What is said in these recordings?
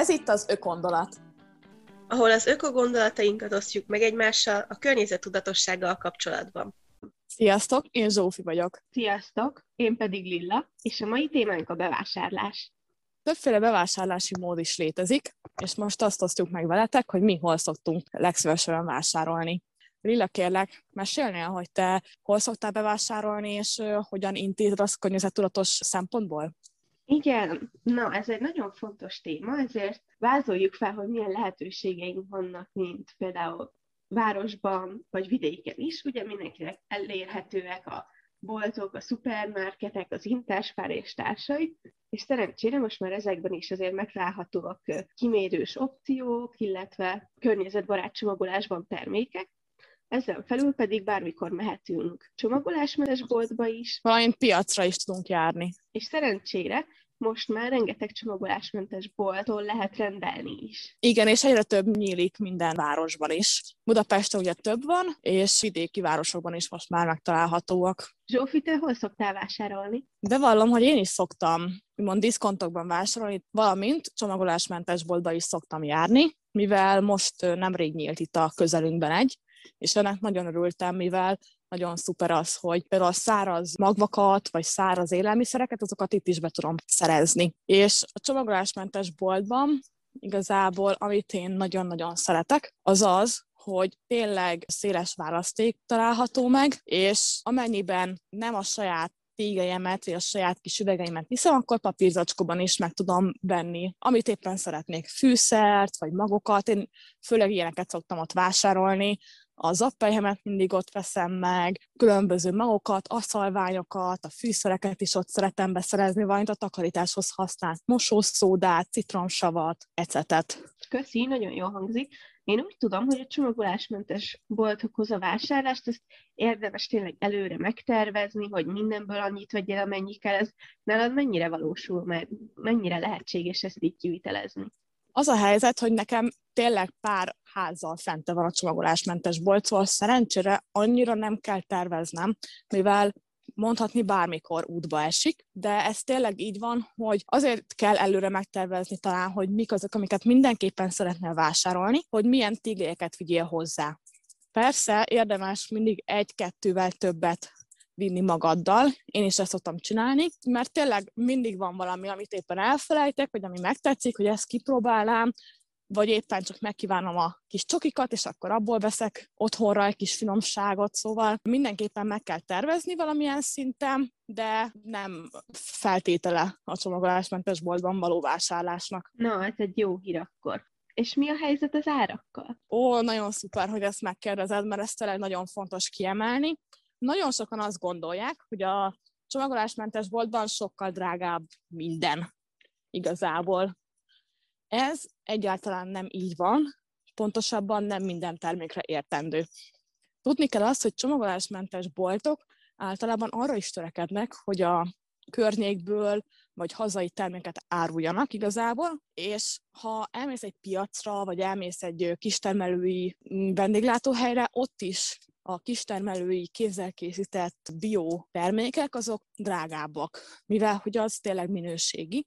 Ez itt az Ökondolat. Ahol az ökogondolatainkat osztjuk meg egymással a környezettudatossággal kapcsolatban. Sziasztok, én Zsófi vagyok. Sziasztok, én pedig Lilla, és a mai témánk a bevásárlás. Többféle bevásárlási mód is létezik, és most azt osztjuk meg veletek, hogy mi hol szoktunk legszívesebben vásárolni. Lilla, kérlek, mesélnél, hogy te hol szoktál bevásárolni, és hogyan intézed azt környezettudatos szempontból? Igen, na ez egy nagyon fontos téma, ezért vázoljuk fel, hogy milyen lehetőségeink vannak, mint például városban vagy vidéken is, ugye mindenkinek elérhetőek a boltok, a szupermarketek, az intásfár és társai, és szerencsére most már ezekben is azért megtalálhatóak kimérős opciók, illetve környezetbarát csomagolásban termékek, ezen felül pedig bármikor mehetünk csomagolásmentes boltba is. Valamint piacra is tudunk járni. És szerencsére most már rengeteg csomagolásmentes bolttól lehet rendelni is. Igen, és egyre több nyílik minden városban is. Budapesten ugye több van, és vidéki városokban is most már megtalálhatóak. Zsófi, te hol szoktál vásárolni? De vallom, hogy én is szoktam, úgymond diszkontokban vásárolni, valamint csomagolásmentes boltba is szoktam járni, mivel most nemrég nyílt itt a közelünkben egy, és ennek nagyon örültem, mivel nagyon szuper az, hogy például a száraz magvakat, vagy száraz élelmiszereket, azokat itt is be tudom szerezni. És a csomagolásmentes boltban igazából, amit én nagyon-nagyon szeretek, az az, hogy tényleg széles választék található meg, és amennyiben nem a saját tégejemet, vagy a saját kis üvegeimet viszem, akkor papírzacskóban is meg tudom venni, amit éppen szeretnék, fűszert, vagy magokat. Én főleg ilyeneket szoktam ott vásárolni, a zappelyhemet mindig ott veszem meg, különböző magokat, aszalványokat, a fűszereket is ott szeretem beszerezni, valamint a takarításhoz használt mosószódát, citromsavat, ecetet. Köszi, nagyon jól hangzik. Én úgy tudom, hogy a csomagolásmentes boltokhoz a vásárlást, ezt érdemes tényleg előre megtervezni, hogy mindenből annyit vegyél, amennyi kell. Ez nálad mennyire valósul meg, mennyire lehetséges ezt így kivitelezni? Az a helyzet, hogy nekem tényleg pár házzal fente van a csomagolásmentes bolt, szóval szerencsére annyira nem kell terveznem, mivel mondhatni bármikor útba esik, de ez tényleg így van, hogy azért kell előre megtervezni talán, hogy mik azok, amiket mindenképpen szeretnél vásárolni, hogy milyen tigléket vigyél hozzá. Persze érdemes mindig egy-kettővel többet vinni magaddal. Én is ezt szoktam csinálni, mert tényleg mindig van valami, amit éppen elfelejtek, vagy ami megtetszik, hogy ezt kipróbálnám, vagy éppen csak megkívánom a kis csokikat, és akkor abból veszek otthonra egy kis finomságot, szóval mindenképpen meg kell tervezni valamilyen szinten, de nem feltétele a csomagolásmentes boltban való vásárlásnak. Na, ez egy jó hír akkor. És mi a helyzet az árakkal? Ó, nagyon szuper, hogy ezt megkérdezed, mert ezt tényleg nagyon fontos kiemelni. Nagyon sokan azt gondolják, hogy a csomagolásmentes boltban sokkal drágább minden igazából. Ez egyáltalán nem így van, pontosabban nem minden termékre értendő. Tudni kell azt, hogy csomagolásmentes boltok általában arra is törekednek, hogy a környékből vagy hazai terméket áruljanak igazából, és ha elmész egy piacra, vagy elmész egy kistermelői vendéglátóhelyre, ott is a kistermelői kézzel készített bio termékek, azok drágábbak, mivel hogy az tényleg minőségi.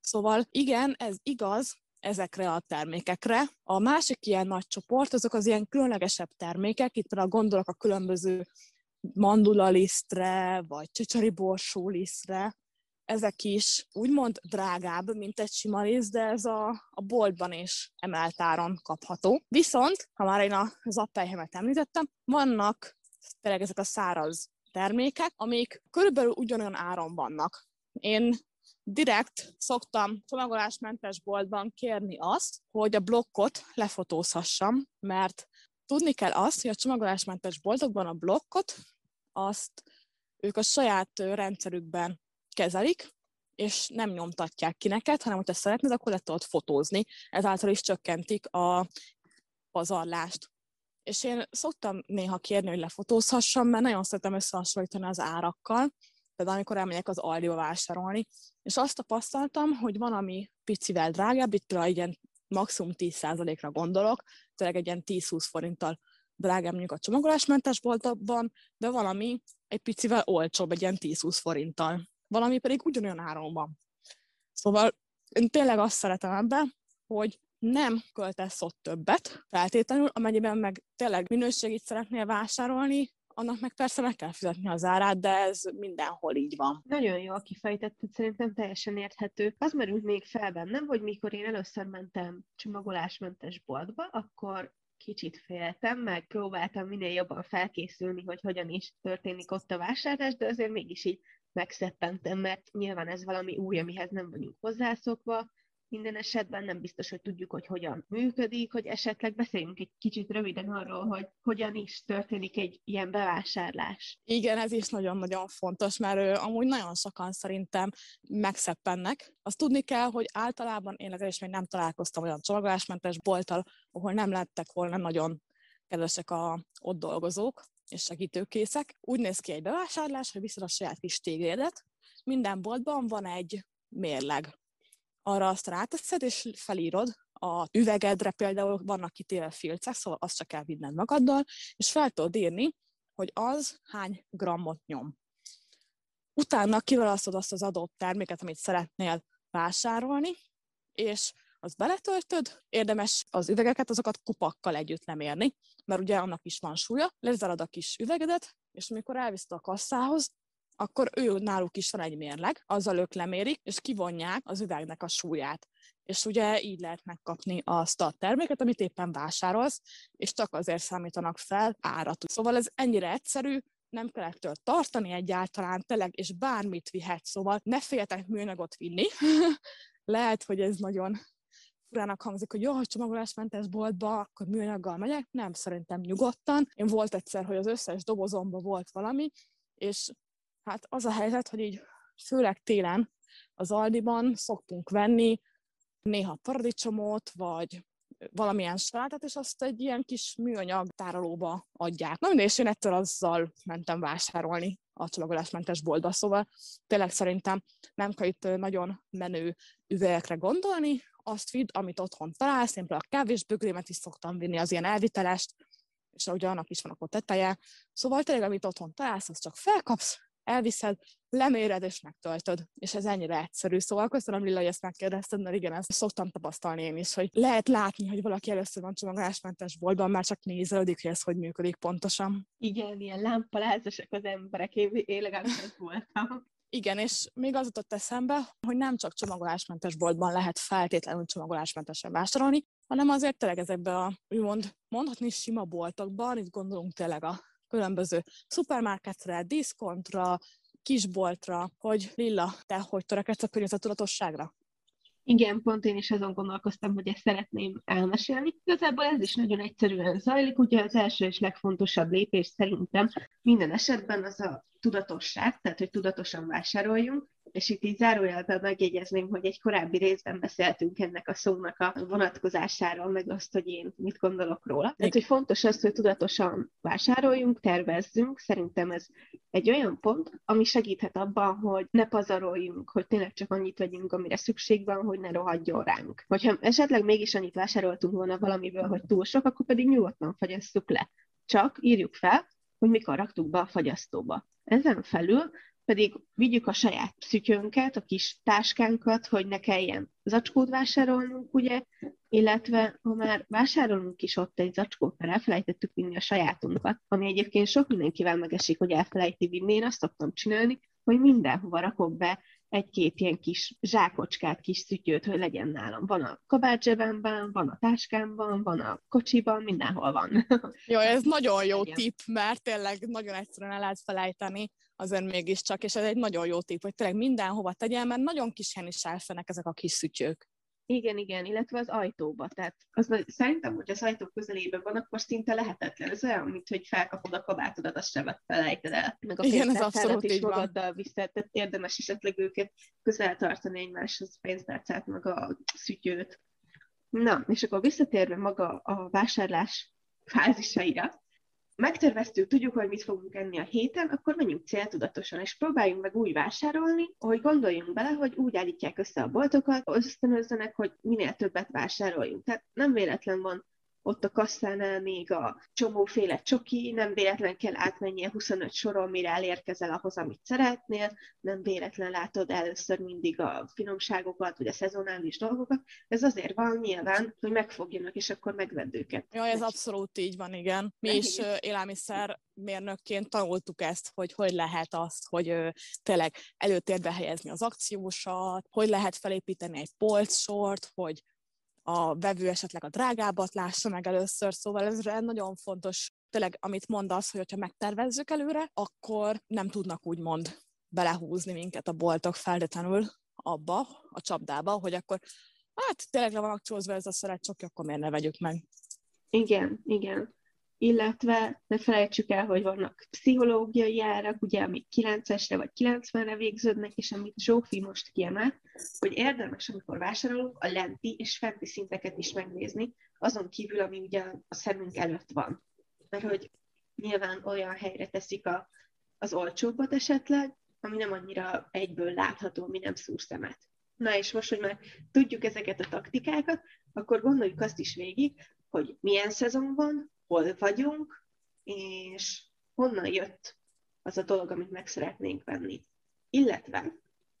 Szóval igen, ez igaz, ezekre a termékekre. A másik ilyen nagy csoport, azok az ilyen különlegesebb termékek, itt például gondolok a különböző mandulalisztre, vagy csicsari borsó lisztre, ezek is úgymond drágább, mint egy sima liszt, de ez a, a boltban is emelt áron kapható. Viszont, ha már én a zappelyhemet említettem, vannak tényleg ezek a száraz termékek, amik körülbelül ugyanolyan áron vannak. Én direkt szoktam csomagolásmentes boltban kérni azt, hogy a blokkot lefotózhassam, mert tudni kell azt, hogy a csomagolásmentes boltokban a blokkot azt ők a saját rendszerükben kezelik, és nem nyomtatják ki neked, hanem hogyha szeretnéd, akkor le tudod fotózni. Ezáltal is csökkentik a pazarlást. És én szoktam néha kérni, hogy lefotózhassam, mert nagyon szeretem összehasonlítani az árakkal, például amikor elmegyek az Aldiba vásárolni, és azt tapasztaltam, hogy van, ami picivel drágább, itt például ilyen maximum 10%-ra gondolok, tényleg egy ilyen 10-20 forinttal drágább mondjuk a csomagolásmentes boltban, de valami egy picivel olcsóbb, egy ilyen 10-20 forinttal. Valami pedig ugyanolyan áron van. Szóval én tényleg azt szeretem ebbe, hogy nem költesz ott többet feltétlenül, amennyiben meg tényleg minőségit szeretnél vásárolni, annak meg persze meg kell fizetni az árát, de ez mindenhol így van. Nagyon jól kifejtetted, szerintem teljesen érthető. Az merült még fel bennem, hogy mikor én először mentem csomagolásmentes boltba, akkor kicsit féltem, meg próbáltam minél jobban felkészülni, hogy hogyan is történik ott a vásárlás, de azért mégis így megszeppentem, mert nyilván ez valami új, amihez nem vagyunk hozzászokva, minden esetben nem biztos, hogy tudjuk, hogy hogyan működik, hogy esetleg beszéljünk egy kicsit röviden arról, hogy hogyan is történik egy ilyen bevásárlás. Igen, ez is nagyon-nagyon fontos, mert ő, amúgy nagyon sokan szerintem megszeppennek. Azt tudni kell, hogy általában én legalábbis még nem találkoztam olyan csomagolásmentes bolttal, ahol nem lettek volna nagyon kedvesek a ott dolgozók és segítőkészek. Úgy néz ki egy bevásárlás, hogy viszed a saját kis téglédet, minden boltban van egy mérleg arra azt ráteszed, és felírod, a üvegedre például vannak kitéve filcek, szóval azt csak kell vinned magaddal, és fel tudod írni, hogy az hány grammot nyom. Utána kiválasztod azt az adott terméket, amit szeretnél vásárolni, és az beletöltöd, érdemes az üvegeket, azokat kupakkal együtt lemérni, mert ugye annak is van súlya, lezárad a kis üvegedet, és amikor elviszed a kasszához, akkor ő náluk is van egy mérleg, azzal ők lemérik, és kivonják az üvegnek a súlyát. És ugye így lehet megkapni azt a terméket, amit éppen vásárolsz, és csak azért számítanak fel árat. Szóval ez ennyire egyszerű, nem kell ettől tartani egyáltalán, tényleg, és bármit vihet, szóval ne féljetek műanyagot vinni. lehet, hogy ez nagyon furának hangzik, hogy jó, hogy csomagolásmentes boltba, akkor műanyaggal megyek. Nem, szerintem nyugodtan. Én volt egyszer, hogy az összes dobozomban volt valami, és Hát az a helyzet, hogy így főleg télen az Aldiban szoktunk venni néha paradicsomot, vagy valamilyen salátát, és azt egy ilyen kis műanyag tárolóba adják. Na mindegy, és én ettől azzal mentem vásárolni a csomagolásmentes boltba, szóval tényleg szerintem nem kell itt nagyon menő üvegekre gondolni, azt vidd, amit otthon találsz, én például a kávésbögrémet is szoktam vinni, az ilyen elvitelest, és ugye annak is van akkor teteje. Szóval tényleg, amit otthon találsz, azt csak felkapsz, elviszed, leméred és megtöltöd. És ez ennyire egyszerű. Szóval köszönöm Lilla, hogy ezt megkérdezted, mert igen, ezt szoktam tapasztalni én is, hogy lehet látni, hogy valaki először van csomagolásmentes boltban, már csak nézelődik, hogy ez hogy működik pontosan. Igen, ilyen lámpalázosak az emberek, én, én legalábbis ez voltam. Igen, és még az jutott eszembe, hogy nem csak csomagolásmentes boltban lehet feltétlenül csomagolásmentesen vásárolni, hanem azért tényleg ezekbe a, úgymond, mondhatni sima boltokban, itt gondolunk tényleg a különböző szupermarketre, diszkontra, kisboltra, hogy Lilla, te hogy törekedsz a környezettudatosságra? Igen, pont én is azon gondolkoztam, hogy ezt szeretném elmesélni. Igazából ez is nagyon egyszerűen zajlik, ugye az első és legfontosabb lépés szerintem minden esetben az a tudatosság, tehát hogy tudatosan vásároljunk, és itt így zárójelben megjegyezném, hogy egy korábbi részben beszéltünk ennek a szónak a vonatkozásáról, meg azt, hogy én mit gondolok róla. Tehát, hogy fontos az, hogy tudatosan vásároljunk, tervezzünk. Szerintem ez egy olyan pont, ami segíthet abban, hogy ne pazaroljunk, hogy tényleg csak annyit vegyünk, amire szükség van, hogy ne rohadjon ránk. Hogyha esetleg mégis annyit vásároltunk volna valamiből, hogy túl sok, akkor pedig nyugodtan fagyasszuk le. Csak írjuk fel, hogy mikor raktuk be a fagyasztóba. Ezen felül pedig vigyük a saját szütyönket, a kis táskánkat, hogy ne kelljen zacskót vásárolnunk, ugye, illetve ha már vásárolunk is ott egy zacskót, mert elfelejtettük vinni a sajátunkat, ami egyébként sok mindenkivel megesik, hogy elfelejti vinni, én azt szoktam csinálni, hogy mindenhova rakok be egy-két ilyen kis zsákocskát, kis szütyőt, hogy legyen nálam. Van a kabátzsebemben, van a táskámban, van a kocsiban, mindenhol van. Jó, ez nagyon jó tipp, mert tényleg nagyon egyszerűen el lehet felejteni azért mégiscsak, és ez egy nagyon jó tipp, hogy tényleg mindenhova tegyen, mert nagyon kis helyen is elfenek ezek a kis szütyők. Igen, igen, illetve az ajtóba. Tehát az, szerintem, hogy az ajtó közelében van, akkor szinte lehetetlen. Ez olyan, mint hogy felkapod a kabátodat, azt sem felejted el. Meg a igen, ez abszolút is így magaddal viszed, tehát érdemes esetleg őket közel tartani egymáshoz, pénztárcát, meg a szütyőt. Na, és akkor visszatérve maga a vásárlás fázisaira, megterveztük, tudjuk, hogy mit fogunk enni a héten, akkor menjünk céltudatosan, és próbáljunk meg úgy vásárolni, hogy gondoljunk bele, hogy úgy állítják össze a boltokat, ösztönözzenek, hogy minél többet vásároljunk. Tehát nem véletlen van ott a kasszánál még a csomóféle csoki, nem véletlen kell átmennie 25 soron, mire elérkezel ahhoz, amit szeretnél, nem véletlen látod először mindig a finomságokat, vagy a szezonális dolgokat. Ez azért van nyilván, hogy megfogjanak, és akkor megvedd őket. Ja, ez abszolút így van, igen. Mi is élelmiszer mérnökként tanultuk ezt, hogy hogy lehet azt, hogy tényleg előtérbe helyezni az akciósat, hogy lehet felépíteni egy polcsort, hogy a vevő esetleg a drágábbat lássa meg először, szóval ez nagyon fontos. Tényleg, amit mondasz, hogy ha megtervezzük előre, akkor nem tudnak úgymond belehúzni minket a boltok feltétlenül abba, a csapdába, hogy akkor hát tényleg le van akciózva ez a szeret, csak akkor miért ne vegyük meg. Igen, igen illetve ne felejtsük el, hogy vannak pszichológiai árak, ugye, amik 9-esre vagy 90-re végződnek, és amit Zsófi most kiemel, hogy érdemes, amikor vásárolunk, a lenti és fenti szinteket is megnézni, azon kívül, ami ugye a szemünk előtt van. Mert hogy nyilván olyan helyre teszik a, az olcsóbbat esetleg, ami nem annyira egyből látható, mi nem szúr szemet. Na és most, hogy már tudjuk ezeket a taktikákat, akkor gondoljuk azt is végig, hogy milyen szezon van, hol vagyunk, és honnan jött az a dolog, amit meg szeretnénk venni. Illetve,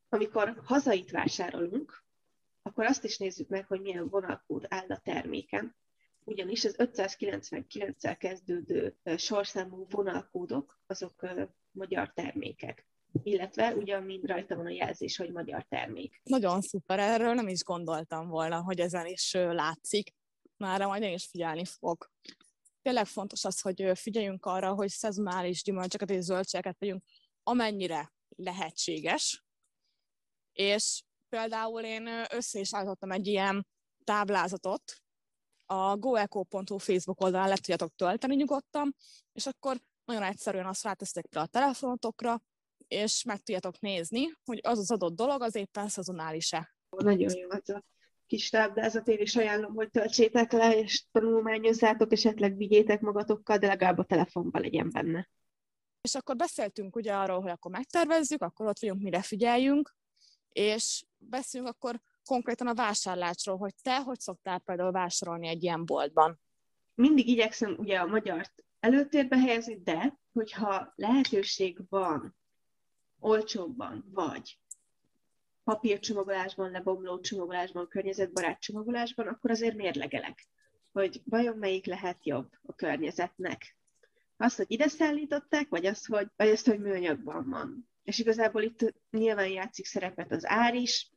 amikor hazait vásárolunk, akkor azt is nézzük meg, hogy milyen vonalkód áll a terméken. Ugyanis az 599-el kezdődő sorszámú vonalkódok, azok magyar termékek illetve ugyan rajta van a jelzés, hogy magyar termék. Nagyon szuper, erről nem is gondoltam volna, hogy ezen is látszik. Már majd én is figyelni fog tényleg fontos az, hogy figyeljünk arra, hogy szezonális gyümölcsöket és zöldségeket vegyünk, amennyire lehetséges. És például én össze is állítottam egy ilyen táblázatot, a goeco.hu Facebook oldalán le tudjátok tölteni nyugodtan, és akkor nagyon egyszerűen azt rátesztek a telefonotokra, és meg tudjátok nézni, hogy az az adott dolog az éppen szezonális-e. Nagyon jó az a kis táblázat, én is ajánlom, hogy töltsétek le, és tanulmányozzátok, esetleg vigyétek magatokkal, de legalább a telefonban legyen benne. És akkor beszéltünk ugye arról, hogy akkor megtervezzük, akkor ott vagyunk, mire figyeljünk, és beszélünk akkor konkrétan a vásárlásról, hogy te hogy szoktál például vásárolni egy ilyen boltban? Mindig igyekszem ugye a magyart előtérbe helyezni, de hogyha lehetőség van olcsóbban, vagy papírcsomagolásban, lebomló csomagolásban, környezetbarát csomagolásban, akkor azért mérlegelek, hogy vajon melyik lehet jobb a környezetnek. Azt, hogy ide szállították, vagy azt, hogy, vagy azt, hogy műanyagban van. És igazából itt nyilván játszik szerepet az ár is,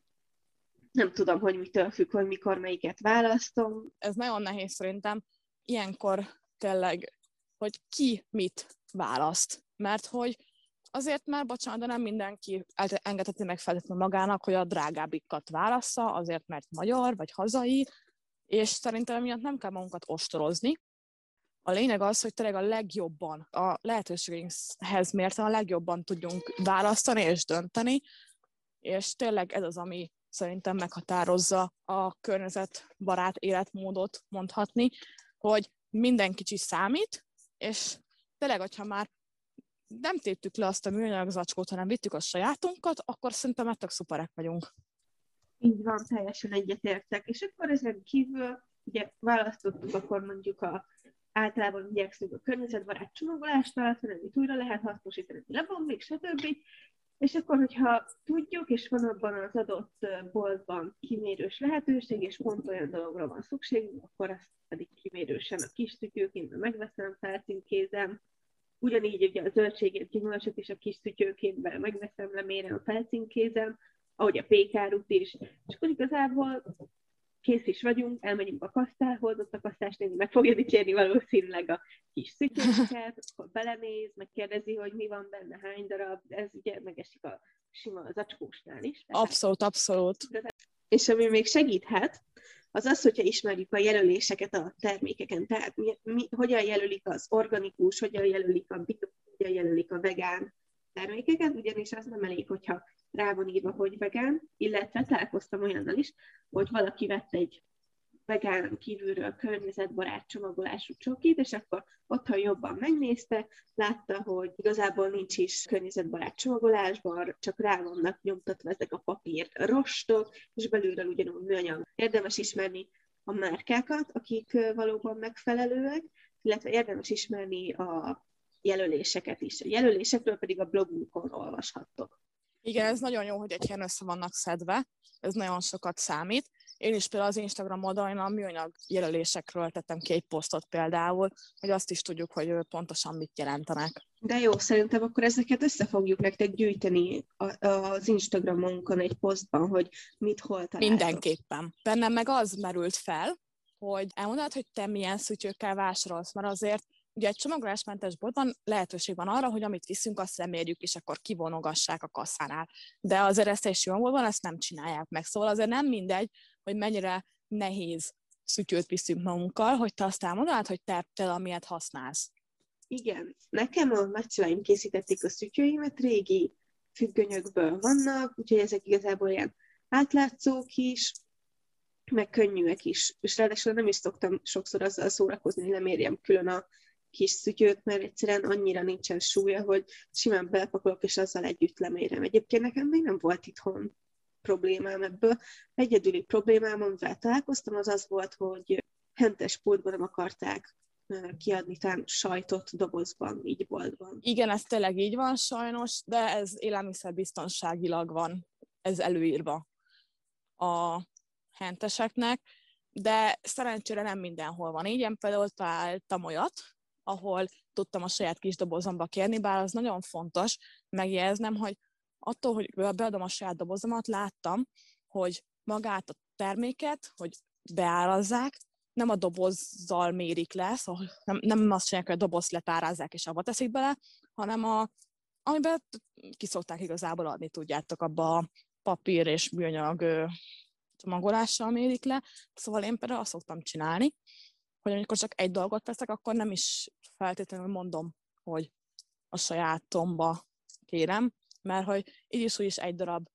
nem tudom, hogy mitől függ, hogy mikor melyiket választom. Ez nagyon nehéz szerintem. Ilyenkor tényleg, hogy ki mit választ. Mert hogy Azért már, bocsánat, de nem mindenki engedheti meg feltétlenül magának, hogy a drágábbikat válassza, azért mert magyar vagy hazai, és szerintem miatt nem kell magunkat ostorozni. A lényeg az, hogy tényleg a legjobban, a lehetőségeinkhez mérten a legjobban tudjunk választani és dönteni, és tényleg ez az, ami szerintem meghatározza a környezetbarát életmódot mondhatni, hogy minden kicsi számít, és tényleg, hogyha már nem téptük le azt a műanyag zacskót, hanem vittük a sajátunkat, akkor szerintem már tök szuperek vagyunk. Így van, teljesen egyetértek. És akkor ezen kívül ugye választottuk akkor mondjuk a általában igyekszünk a környezetbarát csomagolást választani, amit újra lehet hasznosítani, lebomlik, stb. És akkor, hogyha tudjuk, és van abban az adott boltban kimérős lehetőség, és pont olyan dologra van szükségünk, akkor azt pedig kimérősen a kis tütyőként megveszem, felcímkézem, Ugyanígy ugye a zöldségét, gyümölcsöt és a kis szütyőként megveszem, lemérem a felcínkézem, ahogy a pékárut is. És akkor igazából kész is vagyunk, elmegyünk a kasztához, ott a kasztás néni meg fogja dicsérni valószínűleg a kis szütyőket, akkor belenéz, megkérdezi, hogy mi van benne, hány darab, ez ugye megesik a sima zacskósnál is. Abszolút, abszolút. És ami még segíthet, az az, hogyha ismerjük a jelöléseket a termékeken, tehát mi, mi, hogyan jelölik az organikus, hogyan jelölik a bio, hogyan jelölik a vegán termékeket, ugyanis az nem elég, hogyha rá van írva, hogy vegán, illetve találkoztam olyannal is, hogy valaki vett egy vegán kívülről környezetbarát csomagolású csokit, és akkor otthon jobban megnézte, látta, hogy igazából nincs is környezetbarát csomagolásban, csak rá vannak nyomtatva ezek a papír rostok, és belülről ugyanúgy műanyag. Érdemes ismerni a márkákat, akik valóban megfelelőek, illetve érdemes ismerni a jelöléseket is. A jelölésekről pedig a blogunkon olvashattok. Igen, ez nagyon jó, hogy egy helyen össze vannak szedve, ez nagyon sokat számít. Én is például az Instagram oldalon a műanyag jelölésekről tettem ki egy posztot például, hogy azt is tudjuk, hogy pontosan mit jelentenek. De jó, szerintem akkor ezeket össze fogjuk nektek gyűjteni az Instagramunkon egy posztban, hogy mit hol találtok. Mindenképpen. Bennem meg az merült fel, hogy elmondod, hogy te milyen szütyőkkel vásárolsz, mert azért ugye egy csomagolásmentes boltban lehetőség van arra, hogy amit viszünk, azt lemérjük, és akkor kivonogassák a kasszánál. De az eresztési van, ezt nem csinálják meg. Szóval azért nem mindegy, hogy mennyire nehéz szütyőt viszünk magunkkal, hogy te azt elmondod, hogy te, te amilyet használsz. Igen. Nekem a nagyszüleim készítették a szütyőimet, régi függönyökből vannak, úgyhogy ezek igazából ilyen átlátszók is, meg könnyűek is. És ráadásul nem is szoktam sokszor azzal szórakozni, hogy lemérjem külön a kis szütyőt, mert egyszerűen annyira nincsen súlya, hogy simán belepakolok, és azzal együtt lemérem. Egyébként nekem még nem volt itthon problémám ebből. Egyedüli problémám, amivel találkoztam, az az volt, hogy hentes pultban nem akarták kiadni talán sajtot dobozban, így boltban. Igen, ez tényleg így van sajnos, de ez élelmiszerbiztonságilag van, ez előírva a henteseknek, de szerencsére nem mindenhol van így. Én például találtam olyat, ahol tudtam a saját kis dobozomba kérni, bár az nagyon fontos megjegyeznem, hogy attól, hogy beadom a saját dobozomat, láttam, hogy magát a terméket, hogy beárazzák, nem a dobozzal mérik le, szóval nem, nem azt csinálják, hogy a dobozt letárázzák és abba teszik bele, hanem a, amiben kiszokták igazából adni, tudjátok, abba a papír és műanyag csomagolással mérik le. Szóval én például azt szoktam csinálni, hogy amikor csak egy dolgot veszek, akkor nem is feltétlenül mondom, hogy a sajátomba kérem, mert hogy így is úgy is egy darab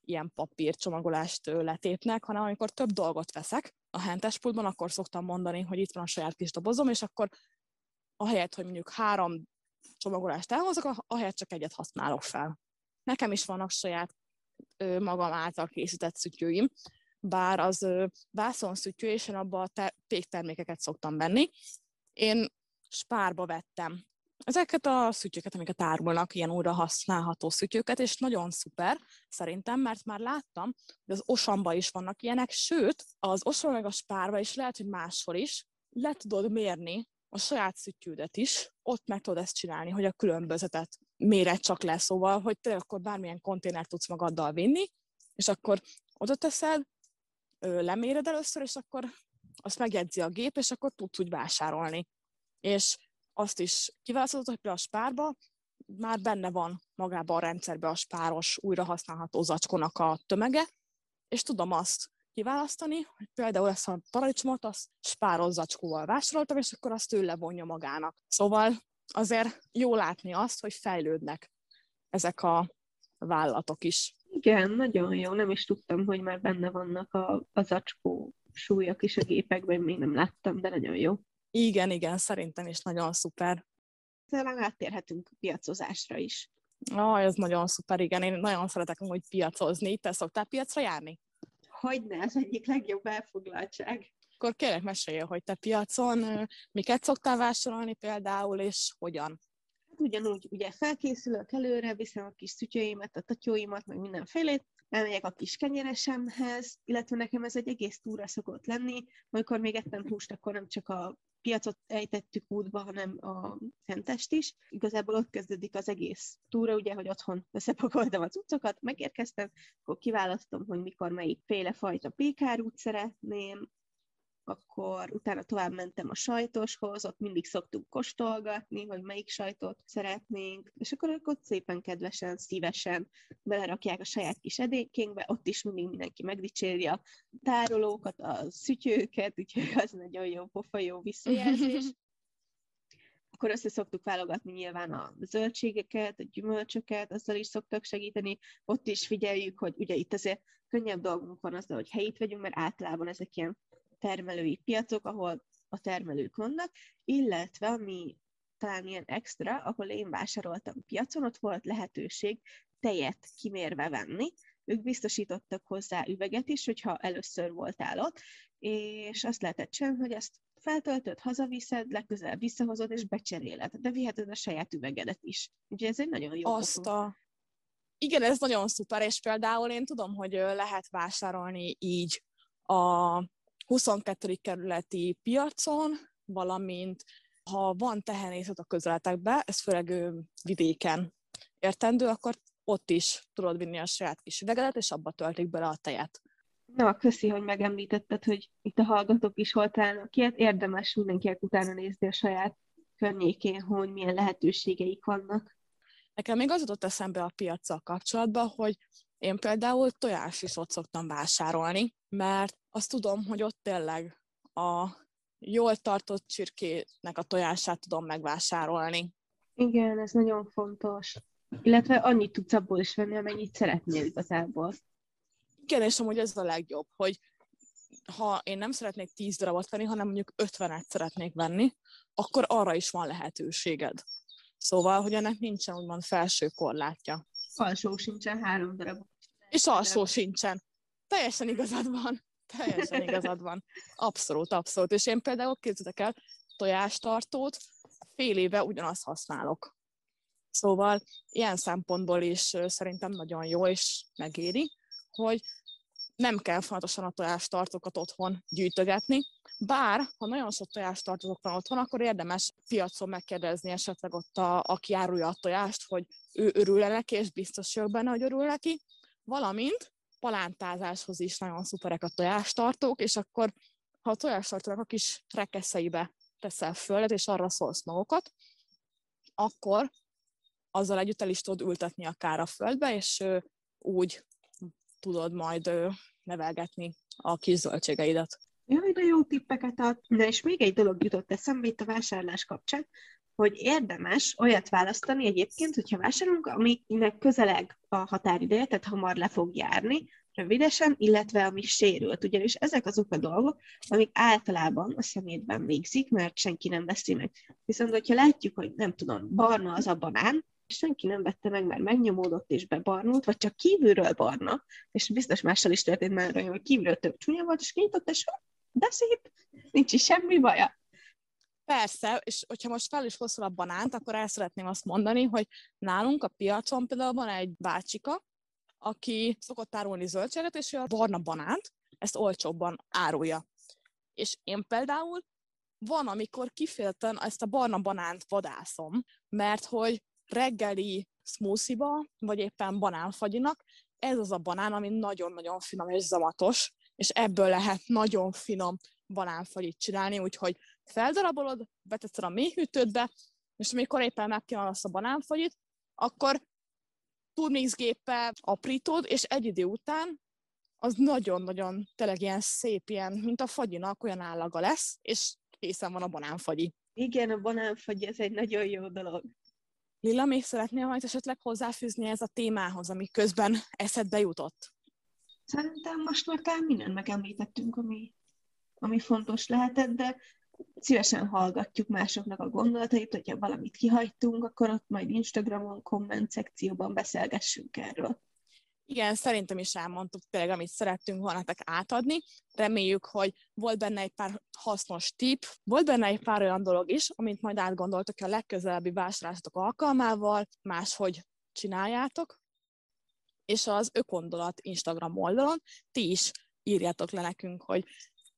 ilyen papírcsomagolást letépnek, hanem amikor több dolgot veszek a hentespultban, akkor szoktam mondani, hogy itt van a saját kis dobozom, és akkor ahelyett, hogy mondjuk három csomagolást elhozok, ahelyett csak egyet használok fel. Nekem is vannak saját magam által készített szütyőim, bár az vászonszütyő, és én abba a te- péktermékeket szoktam venni. Én spárba vettem ezeket a szütyőket, amiket árulnak, ilyen újra használható szütyőket, és nagyon szuper szerintem, mert már láttam, hogy az osamba is vannak ilyenek, sőt, az osan meg a spárba is lehet, hogy máshol is le tudod mérni a saját szütyődet is, ott meg tudod ezt csinálni, hogy a különbözetet méret csak le, szóval, hogy te akkor bármilyen konténert tudsz magaddal vinni, és akkor oda teszed, leméred először, és akkor azt megjegyzi a gép, és akkor tudsz úgy vásárolni. És azt is kiválasztottuk, hogy például a spárba már benne van magában a rendszerben a spáros újrahasználható zacskónak a tömege, és tudom azt kiválasztani, hogy például ezt a paradicsomot, azt spáros zacskóval vásároltam, és akkor azt ő levonja magának. Szóval azért jó látni azt, hogy fejlődnek ezek a vállalatok is. Igen, nagyon jó. Nem is tudtam, hogy már benne vannak a, a zacskó súlyok is a gépekben, még nem láttam, de nagyon jó. Igen, igen, szerintem is nagyon szuper. Talán áttérhetünk piacozásra is. Ah, ez nagyon szuper, igen. Én nagyon szeretek úgy piacozni. Te szoktál piacra járni? Hogyne, ez egyik legjobb elfoglaltság. Akkor kérlek, mesélj, hogy te piacon miket szoktál vásárolni például, és hogyan? Ugyanúgy, ugye felkészülök előre, viszem a kis szütyőimet, a tatyóimat, meg mindenfélét, elmegyek a kis kenyeresemhez, illetve nekem ez egy egész túra szokott lenni, amikor még ettem húst, akkor nem csak a piacot ejtettük útba, hanem a szentest is. Igazából ott kezdődik az egész túra, ugye, hogy otthon összepakoltam a cuccokat, megérkeztem, akkor kiválasztom, hogy mikor melyik féle fajta pékárút szeretném, akkor utána tovább mentem a sajtoshoz, ott mindig szoktuk kóstolgatni, hogy melyik sajtot szeretnénk, és akkor ők ott szépen, kedvesen, szívesen belerakják a saját kis edékénkbe, ott is mindig mindenki megdicséri a tárolókat, a szütyőket, úgyhogy az nagyon jó pofa, jó visszajelzés. akkor össze szoktuk válogatni nyilván a zöldségeket, a gyümölcsöket, azzal is szoktak segíteni. Ott is figyeljük, hogy ugye itt azért könnyebb dolgunk van azzal, hogy helyit vegyünk, mert általában ezek ilyen termelői piacok, ahol a termelők vannak, illetve ami talán ilyen extra, ahol én vásároltam piacon, ott volt lehetőség tejet kimérve venni, ők biztosítottak hozzá üveget is, hogyha először voltál ott, és azt lehetett csinálni, hogy ezt feltöltöd, hazaviszed, legközelebb visszahozod, és becseréled. De viheted a saját üvegedet is. Úgyhogy ez egy nagyon jó Azt a... Igen, ez nagyon szuper, és például én tudom, hogy lehet vásárolni így a 22. kerületi piacon, valamint ha van tehenészet a közeletekbe, ez főleg vidéken értendő, akkor ott is tudod vinni a saját kis üvegedet, és abba töltik bele a tejet. Na, köszi, hogy megemlítetted, hogy itt a hallgatók is hol találnak ilyet. Érdemes mindenkinek utána nézni a saját környékén, hogy milyen lehetőségeik vannak. Nekem még az jutott eszembe a piacsal kapcsolatban, hogy én például tojásisot szoktam vásárolni, mert azt tudom, hogy ott tényleg a jól tartott csirkének a tojását tudom megvásárolni. Igen, ez nagyon fontos. Illetve annyit tudsz abból is venni, amennyit szeretnél igazából. Igen, és amúgy ez a legjobb, hogy ha én nem szeretnék 10 darabot venni, hanem mondjuk 50-et szeretnék venni, akkor arra is van lehetőséged. Szóval, hogy ennek nincsen úgymond felső korlátja. Alsó sincsen három darab. És alsó sincsen. Teljesen igazad van. Teljesen igazad van. Abszolút, abszolút. És én például képzeljétek el, tojástartót fél éve ugyanazt használok. Szóval ilyen szempontból is szerintem nagyon jó, és megéri, hogy nem kell folyamatosan a tojástartókat otthon gyűjtögetni, bár, ha nagyon sok tojástartók van otthon, akkor érdemes piacon megkérdezni esetleg ott, a, aki árulja a tojást, hogy ő örül neki, és biztos jó benne, hogy örül neki, valamint palántázáshoz is nagyon szuperek a tojástartók, és akkor, ha a tojástartónak a kis rekeszeibe teszel földet, és arra szólsz magokat, akkor azzal együtt el is tudod ültetni akár a földbe, és úgy tudod majd nevelgetni a kis zöldségeidet. Jaj, de jó tippeket ad. Na és még egy dolog jutott eszembe itt a vásárlás kapcsán, hogy érdemes olyat választani egyébként, hogyha vásárolunk, aminek közeleg a határideje, tehát hamar le fog járni, rövidesen, illetve ami sérült. Ugyanis ezek azok a dolgok, amik általában a szemétben végzik, mert senki nem veszi meg. Viszont, hogyha látjuk, hogy nem tudom, barna az a banán, senki nem vette meg, mert megnyomódott és bebarnult, vagy csak kívülről barna, és biztos mással is történt már olyan, hogy kívülről több csúnya volt, és kinyitott, és de szép, nincs is semmi baja. Persze, és hogyha most fel is hosszul a banánt, akkor el szeretném azt mondani, hogy nálunk a piacon például van egy bácsika, aki szokott árulni zöldséget, és ő a barna banánt, ezt olcsóbban árulja. És én például van, amikor kifélten ezt a barna banánt vadászom, mert hogy reggeli smoothie vagy éppen banánfagyinak, ez az a banán, ami nagyon-nagyon finom és zamatos, és ebből lehet nagyon finom banánfagyit csinálni, úgyhogy feldarabolod, beteszed a mélyhűtődbe, és amikor éppen megkívánsz a banánfagyit, akkor turmixgéppel aprítod, és egy idő után az nagyon-nagyon tényleg ilyen szép, ilyen, mint a fagyinak, olyan állaga lesz, és készen van a banánfagyi. Igen, a banánfagyi, ez egy nagyon jó dolog. Lilla, még szeretnél majd esetleg hozzáfűzni ez a témához, ami közben eszedbe jutott? Szerintem most már talán mindent megemlítettünk, ami, ami fontos lehetett, de szívesen hallgatjuk másoknak a gondolatait, hogyha valamit kihagytunk, akkor ott majd Instagramon, komment szekcióban beszélgessünk erről. Igen, szerintem is elmondtuk tényleg, amit szerettünk volna nektek átadni. Reméljük, hogy volt benne egy pár hasznos tip, volt benne egy pár olyan dolog is, amit majd átgondoltok a legközelebbi vásárlásatok alkalmával, máshogy csináljátok, és az Ökondolat Instagram oldalon ti is írjátok le nekünk, hogy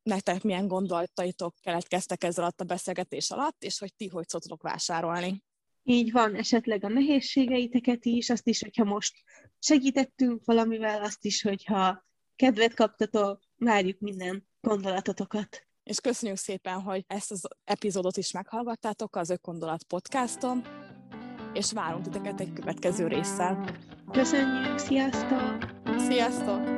nektek milyen gondolataitok keletkeztek ezzel alatt a beszélgetés alatt, és hogy ti hogy szoktatok vásárolni. Így van, esetleg a nehézségeiteket is, azt is, hogyha most segítettünk valamivel, azt is, hogyha kedvet kaptatok, várjuk minden gondolatotokat. És köszönjük szépen, hogy ezt az epizódot is meghallgattátok az Ökondolat podcaston, és várunk titeket egy következő résszel. Köszönjük, sziasztok! Sziasztok!